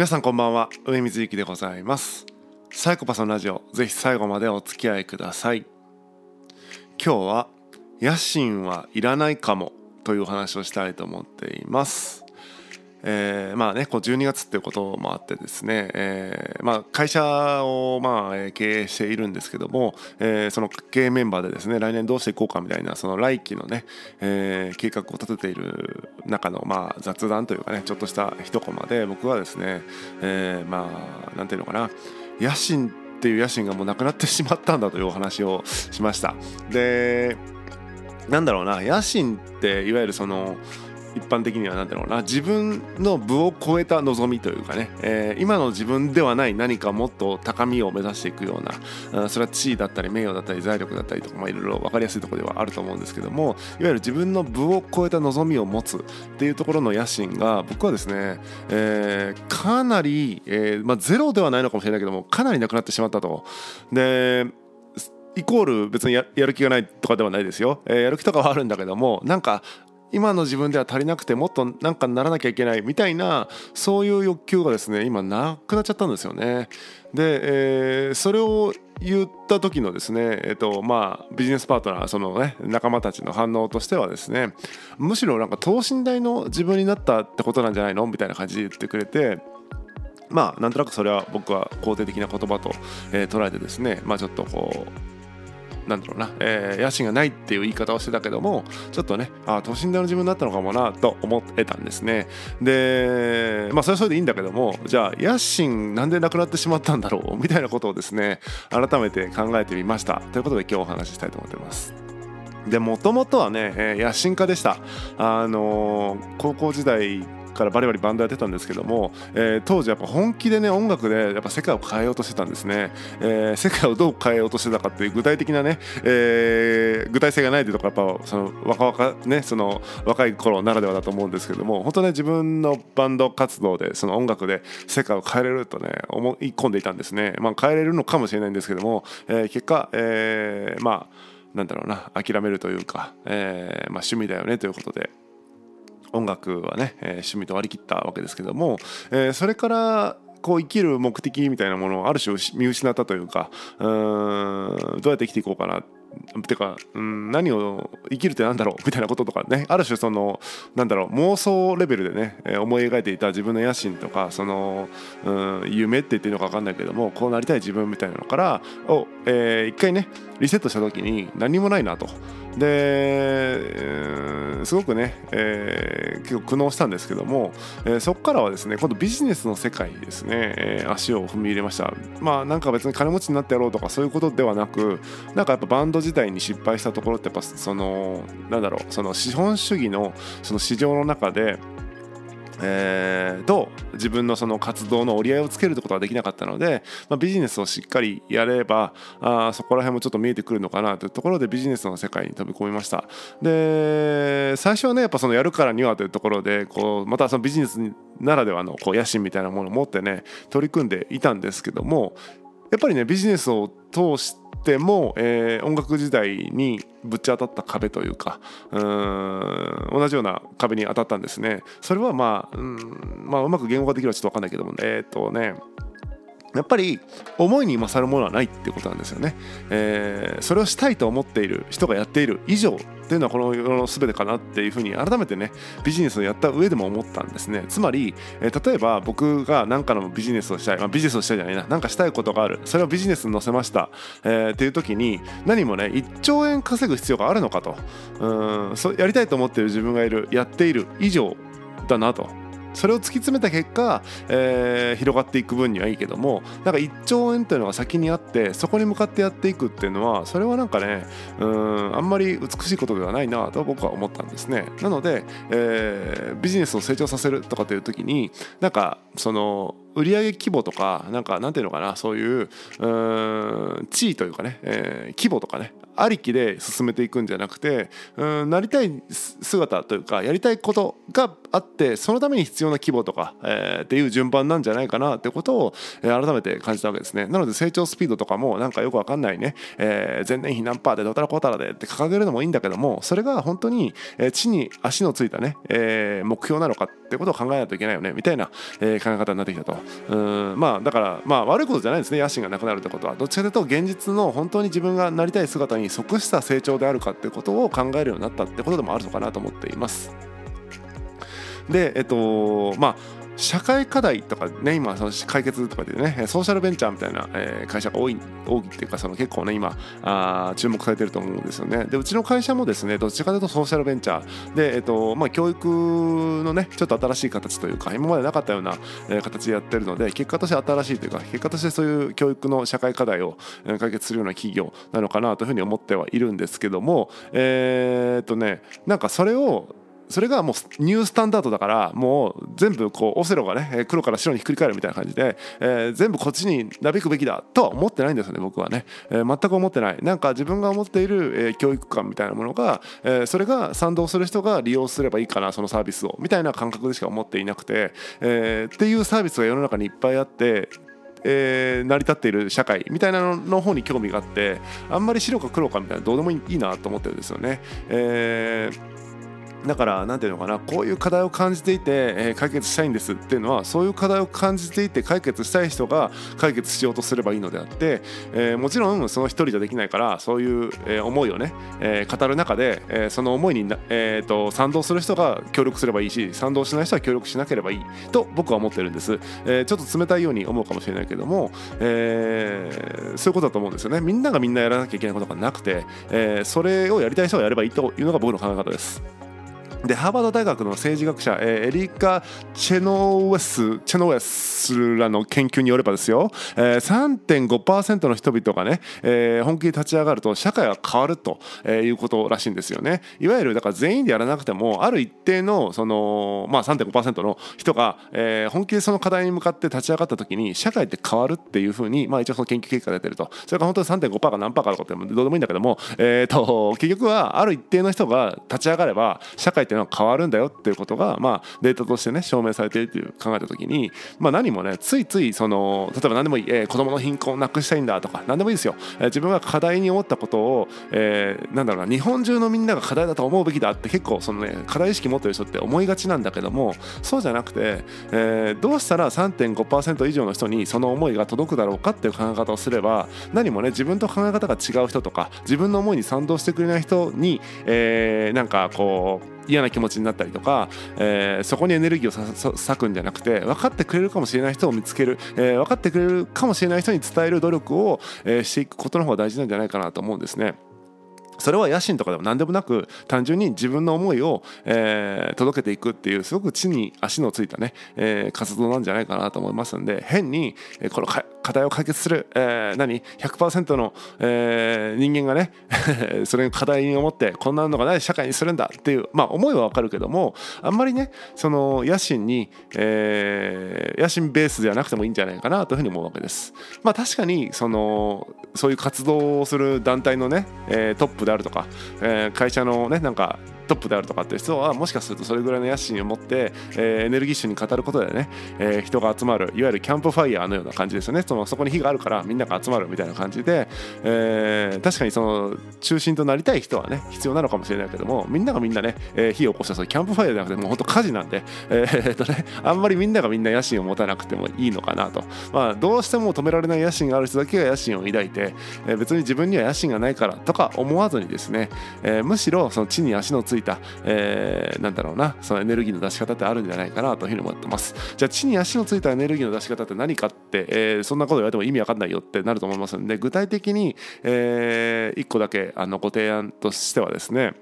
皆さんこんばんは。上水幸でございます。サイコパスのラジオぜひ最後までお付き合いください。今日は野心はいらないかもというお話をしたいと思っています。えー、まあねこう12月っていうこともあってですね、えーまあ、会社をまあ経営しているんですけども、えー、その経営メンバーでですね来年どうしていこうかみたいなその来期のね、えー、計画を立てている中のまあ雑談というかねちょっとした一コマで僕はですね、えー、まあなんていうのかな野心っていう野心がもうなくなってしまったんだというお話をしました。でなんだろうな野心っていわゆるその一般的には何だろうな。自分の部を超えた望みというかね、えー、今の自分ではない何かもっと高みを目指していくようなそれは地位だったり名誉だったり財力だったりとか、まあ、いろいろ分かりやすいところではあると思うんですけどもいわゆる自分の部を超えた望みを持つっていうところの野心が僕はですね、えー、かなり、えーまあ、ゼロではないのかもしれないけどもかなりなくなってしまったと。でイコール別にやる気がないとかではないですよ、えー、やる気とかはあるんだけどもなんか今の自分では足りなくてもっとなんかならなきゃいけないみたいなそういう欲求がですね今なくなっちゃったんですよね。で、えー、それを言った時のですね、えーとまあ、ビジネスパートナーその、ね、仲間たちの反応としてはですねむしろなんか等身大の自分になったってことなんじゃないのみたいな感じで言ってくれてまあなんとなくそれは僕は肯定的な言葉と、えー、捉えてですねまあちょっとこうなんだろうな、えー、野心がないっていう言い方をしてたけどもちょっとねあ都心での自分だったのかもなと思ってたんですね。でまあそれはそれでいいんだけどもじゃあ野心なんでなくなってしまったんだろう？みたいなことをですね改めて考えてみました。ということで今日お話ししたいと思ってます。でもともとはね、えー、野心家でした。あのー、高校時代からバリバリバンドやってたんですけども、えー、当時やっぱ本気でね音楽でやっぱ世界を変えようとしてたんですね、えー、世界をどう変えようとしてたかっていう具体的なね、えー、具体性がないというとこやっぱその若々ねその若い頃ならではだと思うんですけども本当ね自分のバンド活動でその音楽で世界を変えれるとね思い込んでいたんですね。まあ変えれるのかもしれないんですけども、えー、結果、えー、まあなんだろうな諦めるというか、えーまあ、趣味だよねということで音楽はね、えー、趣味と割り切ったわけですけども、えー、それからこう生きる目的みたいなものをある種見失ったというかうーんどうやって生きていこうかなてか、うん、何を生きるってなんだろうみたいなこととかねある種そのなんだろう妄想レベルでね、え、思い描いていた自分の野心とかその、うん、夢って言っていいのか分かんないけどもこうなりたい自分みたいなのからを、えー、一回ねリセットした時に何もないなと。ですごくね、えー、結構苦悩したんですけども、えー、そこからはですね今度ビジネスの世界にですね、えー、足を踏み入れましたまあなんか別に金持ちになってやろうとかそういうことではなくなんかやっぱバンド自体に失敗したところってやっぱそのなんだろうその資本主義のその市場の中でえー、と自分のその活動の折り合いをつけるってことができなかったので、まあ、ビジネスをしっかりやればあそこら辺もちょっと見えてくるのかなというところでビジネスの世界に飛び込みました。で最初はねやっぱそのやるからにはというところでこうまたそのビジネスならではのこう野心みたいなものを持ってね取り組んでいたんですけどもやっぱりねビジネスを通しても、えー、音楽時代にぶち当たった壁というかうん同じような壁に当たったんですね。それはまあうん、まあ、うまく言語化できるはちょっと分かんないけどもえっ、ー、とね。やっぱり思いに勝るものはないってことなんですよね、えー、それをしたいと思っている人がやっている以上っていうのはこの世の全てかなっていうふうに改めてねビジネスをやった上でも思ったんですね。つまり、えー、例えば僕が何かのビジネスをしたい、まあ、ビジネスをしたいじゃないな。何かしたいことがある。それをビジネスに載せました、えー、っていう時に何もね1兆円稼ぐ必要があるのかと。うんそやりたいと思っている自分がいる。やっている以上だなと。それを突き詰めた結果、えー、広がっていく分にはいいけどもなんか1兆円というのが先にあってそこに向かってやっていくっていうのはそれはなんかねうんあんまり美しいことではないなと僕は思ったんですね。なので、えー、ビジネスを成長させるとかという時になんかその売上規模とかなんかなんていうのかなそういううん地位というかね、えー、規模とかねありきで進めていくんじゃなくてうんなりたい姿というかやりたいことがあってそのために必要な規模とか、えー、っていう順番なんじゃないかなってことを、えー、改めて感じたわけですね。なので成長スピードとかもなんかよくわかんないね、えー、前年比何パーでどたらこたらでって掲げるのもいいんだけどもそれが本当に、えー、地に足のついたね、えー、目標なのかっってことを考えないといけないよねみたいな、えー、考え方になってきたと。うんまあだからまあ悪いことじゃないですね野心がなくなるってことは。どっちかというと現実の本当に自分がなりたい姿に即した成長であるかってことを考えるようになったってことでもあるのかなと思っています。でえっとまあ社会課題とかね今その解決とかでねソーシャルベンチャーみたいな、え会社が多い多いっていうかその結構ね今あ注目されてると思うんですよね。でうちの会社もですねどっちかというとソーシャルベンチャーで、えっとまあ、教育のねちょっと新しい形というか今までなかったような、形でやってるので結果として新しいというか結果としてそういう教育の社会課題を解決するような企業なのかなというふうに思ってはいるんですけどもえー、っとねなんかそれをそれがもうニュースタンダードだからもう全部こうオセロがね黒から白にひっくり返るみたいな感じで、えー、全部こっちになびくべきだとは思ってないんですよね僕はね、えー、全く思ってない。なんか自分が思っている、えー、教育観みたいなものが、えー、それが賛同する人が利用すればいいかなそのサービスを。みたいな感覚でしか思っていなくて、えー、っていうサービスが世の中にいっぱいあってえー、成り立っている社会みたいなのの方に興味があってあんまり白か黒かみたいなどうでもいいなと思ってるんですよね。えーだから何ていうのかなこういう課題を感じていて、えー、解決したいんですっていうのはそういう課題を感じていて解決したい人が解決しようとすればいいのであって、えー、もちろんその一人じゃできないからそういう、えー、思いをね、えー、語る中で、えー、その思いにな、えーと、賛同する人が協力すればいいし賛同しない人は協力しなければいいと僕は思ってるんです、えー、ちょっと冷たいように思うかもしれないけども、えー、そういうことだと思うんですよね。みんながみんなやらなきゃいけないことがなくて、えー、それをやりたい人はやればいいというのが僕の考え方です。でハーバード大学の政治学者、えー、エリカ・チェノウェスチェノウェスらの研究によればですよ、えー、3.5%の人々がね、えー、本気で立ち上がると社会は変わるということらしいんですよね。いわゆるだから全員でやらなくてもある一定のその、まあ、3.5%の人が、えー、本気でその課題に向かって立ち上がった時に社会って変わるっていうふうに、まあ、一応その研究結果が出てると。それが本当に3.5%か何パーかとかってどうでもいいんだけども、えーと結局はある一定の人が立ち上がれば社会っていうのは変わるんだよっていうことが、まあ、データとしてね証明されているという考えた時に、まあ、何もねついついその例えば何でもいい、えー、子供の貧困をなくしたいんだとか何でもいいですよ、えー、自分が課題に思ったことを、えー、なんだろうな日本中のみんなが課題だと思うべきだって結構そのね課題意識持ってる人って思いがちなんだけどもそうじゃなくて、えー、どうしたら3.5%以上の人にその思いが届くだろうかっていう考え方をすれば何もね自分と考え方が違う人とか自分の思いに賛同してくれない人に、えー、なんかこう嫌な気持ちになったりとか、えー、そこにエネルギーを割くんじゃなくて分かってくれるかもしれない人を見つける、えー、分かってくれるかもしれない人に伝える努力を、えー、していくことの方が大事なんじゃないかなと思うんですね。それは野心とかでも何でもなく単純に自分の思いを、えー、届けていくっていうすごく地に足のついたね、えー、活動なんじゃないかなと思いますんで変に、えー、この課題を解決する、えー、何？100%の、えー、人間がね それを課題に思ってこんなのがない社会にするんだっていうまあ思いはわかるけどもあんまりねその野心に、えー、野心ベースではなくてもいいんじゃないかなというふうに思うわけです。まあ確かにそのそういう活動をする団体のね、えー、トップであるとか、えー、会社のねなんかトップであるとかっていう人はもしかするとそれぐらいの野心を持って、えー、エネルギッシュに語ることでね、えー、人が集まるいわゆるキャンプファイヤーのような感じですよね。そのそこに火があるからみんなが集まるみたいな感じで、えー、確かにその中心となりたい人はね必要なのかもしれないけどもみんながみんなね、えー、火を起こしたそうキャンプファイヤーじゃなくてもう本当火事なんで、えー、っとね、あんまりみんながみんな野心を持たなくてもいいのかなと、まあ、どうしても止められない野心がある人だけが野心を抱いて、えー、別に自分には野心がないからとか思わずにですね、えー、むしろその地に足のついいた、えーえー、なんだろうなそのエネルギーの出し方ってあるんじゃないかなというふうに思ってます。じゃあ地に足のついたエネルギーの出し方って何かって、えー、そんなこと言われても意味わかんないよってなると思いますので具体的に、えー、1個だけあのご提案としてはですね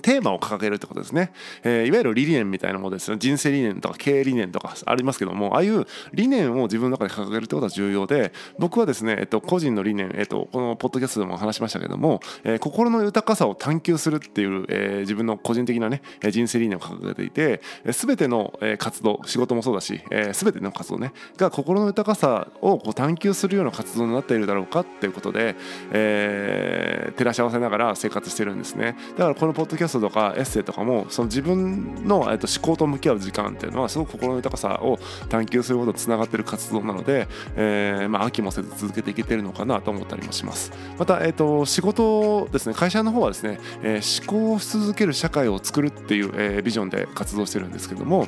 テーマを掲げるってことですね、えー、いわゆる理念みたいなものですね人生理念とか経営理念とかありますけどもああいう理念を自分の中で掲げるってことは重要で僕はですね、えっと、個人の理念、えっと、このポッドキャストでも話しましたけども、えー、心の豊かさを探求するっていう、えー、自分の個人的なね人生理念を掲げていて全ての活動仕事もそうだし、えー、全ての活動ねが心の豊かさをこう探求するような活動になっているだろうかっていうことで、えー、照らし合わせながら生活してるんですね。だからこのポッドキャストとかエッセイとかもその自分の、えー、と思考と向き合う時間っていうのはすごく心の豊かさを探求することとつながってる活動なので、えーまあ、飽きもせず続けていけてるのかなと思ったりもします。また、えー、と仕事ですね会社の方はですね、えー、思考し続ける社会を作るっていう、え、ビジョンで活動してるんですけども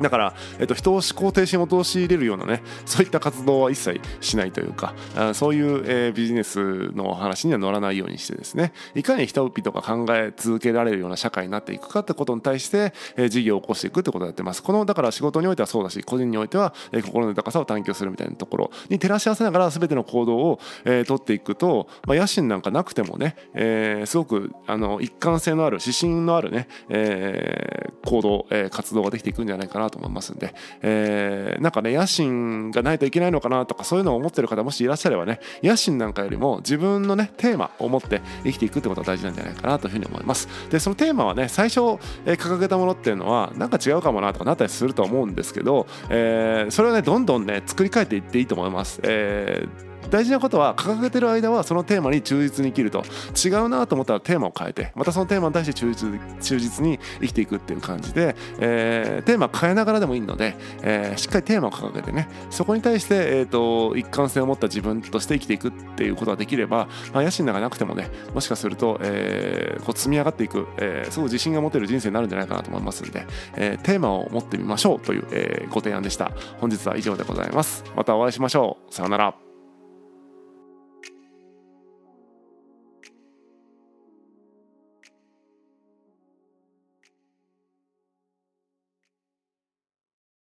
だから、えっと、人を思考停止に陥れるようなねそういった活動は一切しないというかあそういう、えー、ビジネスの話には乗らないようにしてですねいかに人々が考え続けられるような社会になっていくかってことに対して、えー、事業を起こしていくってことをやってます。このだから仕事においてはそうだし個人においては、えー、心の豊かさを探求するみたいなところに照らし合わせながら全ての行動を、えー、取っていくと、まあ、野心なんかなくてもね、えー、すごくあの一貫性のある指針のあるね、えー、行動、えー、活動ができていくんじゃないかななと思いますんで、えー、なんかね野心がないといけないのかなとかそういうのを思ってる方もしいらっしゃればね野心なんかよりも自分のねテーマを持って生きていくってことが大事なんじゃないかなというふうに思います。でそのテーマはね最初、え、掲げたものっていうのはなんか違うかもなとかなったりすると思うんですけど、えー、それをねどんどんね作り変えていっていいと思います、えー大事なことは掲げてる間はそのテーマに忠実に生きると。違うなと思ったらテーマを変えてまたそのテーマに対して忠実忠実に生きていくっていう感じで、えー、テーマ変えながらでもいいので、えー、しっかりテーマを掲げてね。そこに対して、えーと、一貫性を持った自分として生きていくっていうことができれば、まあ、野心ながなくてもねもしかすると、えー、こう積み上がっていく、えー、すごく自信が持てる人生になるんじゃないかなと思いますんで、えー、テーマを持ってみましょうという、えー、ご提案でした。本日は以上でございます。またお会いしましょう。さようなら。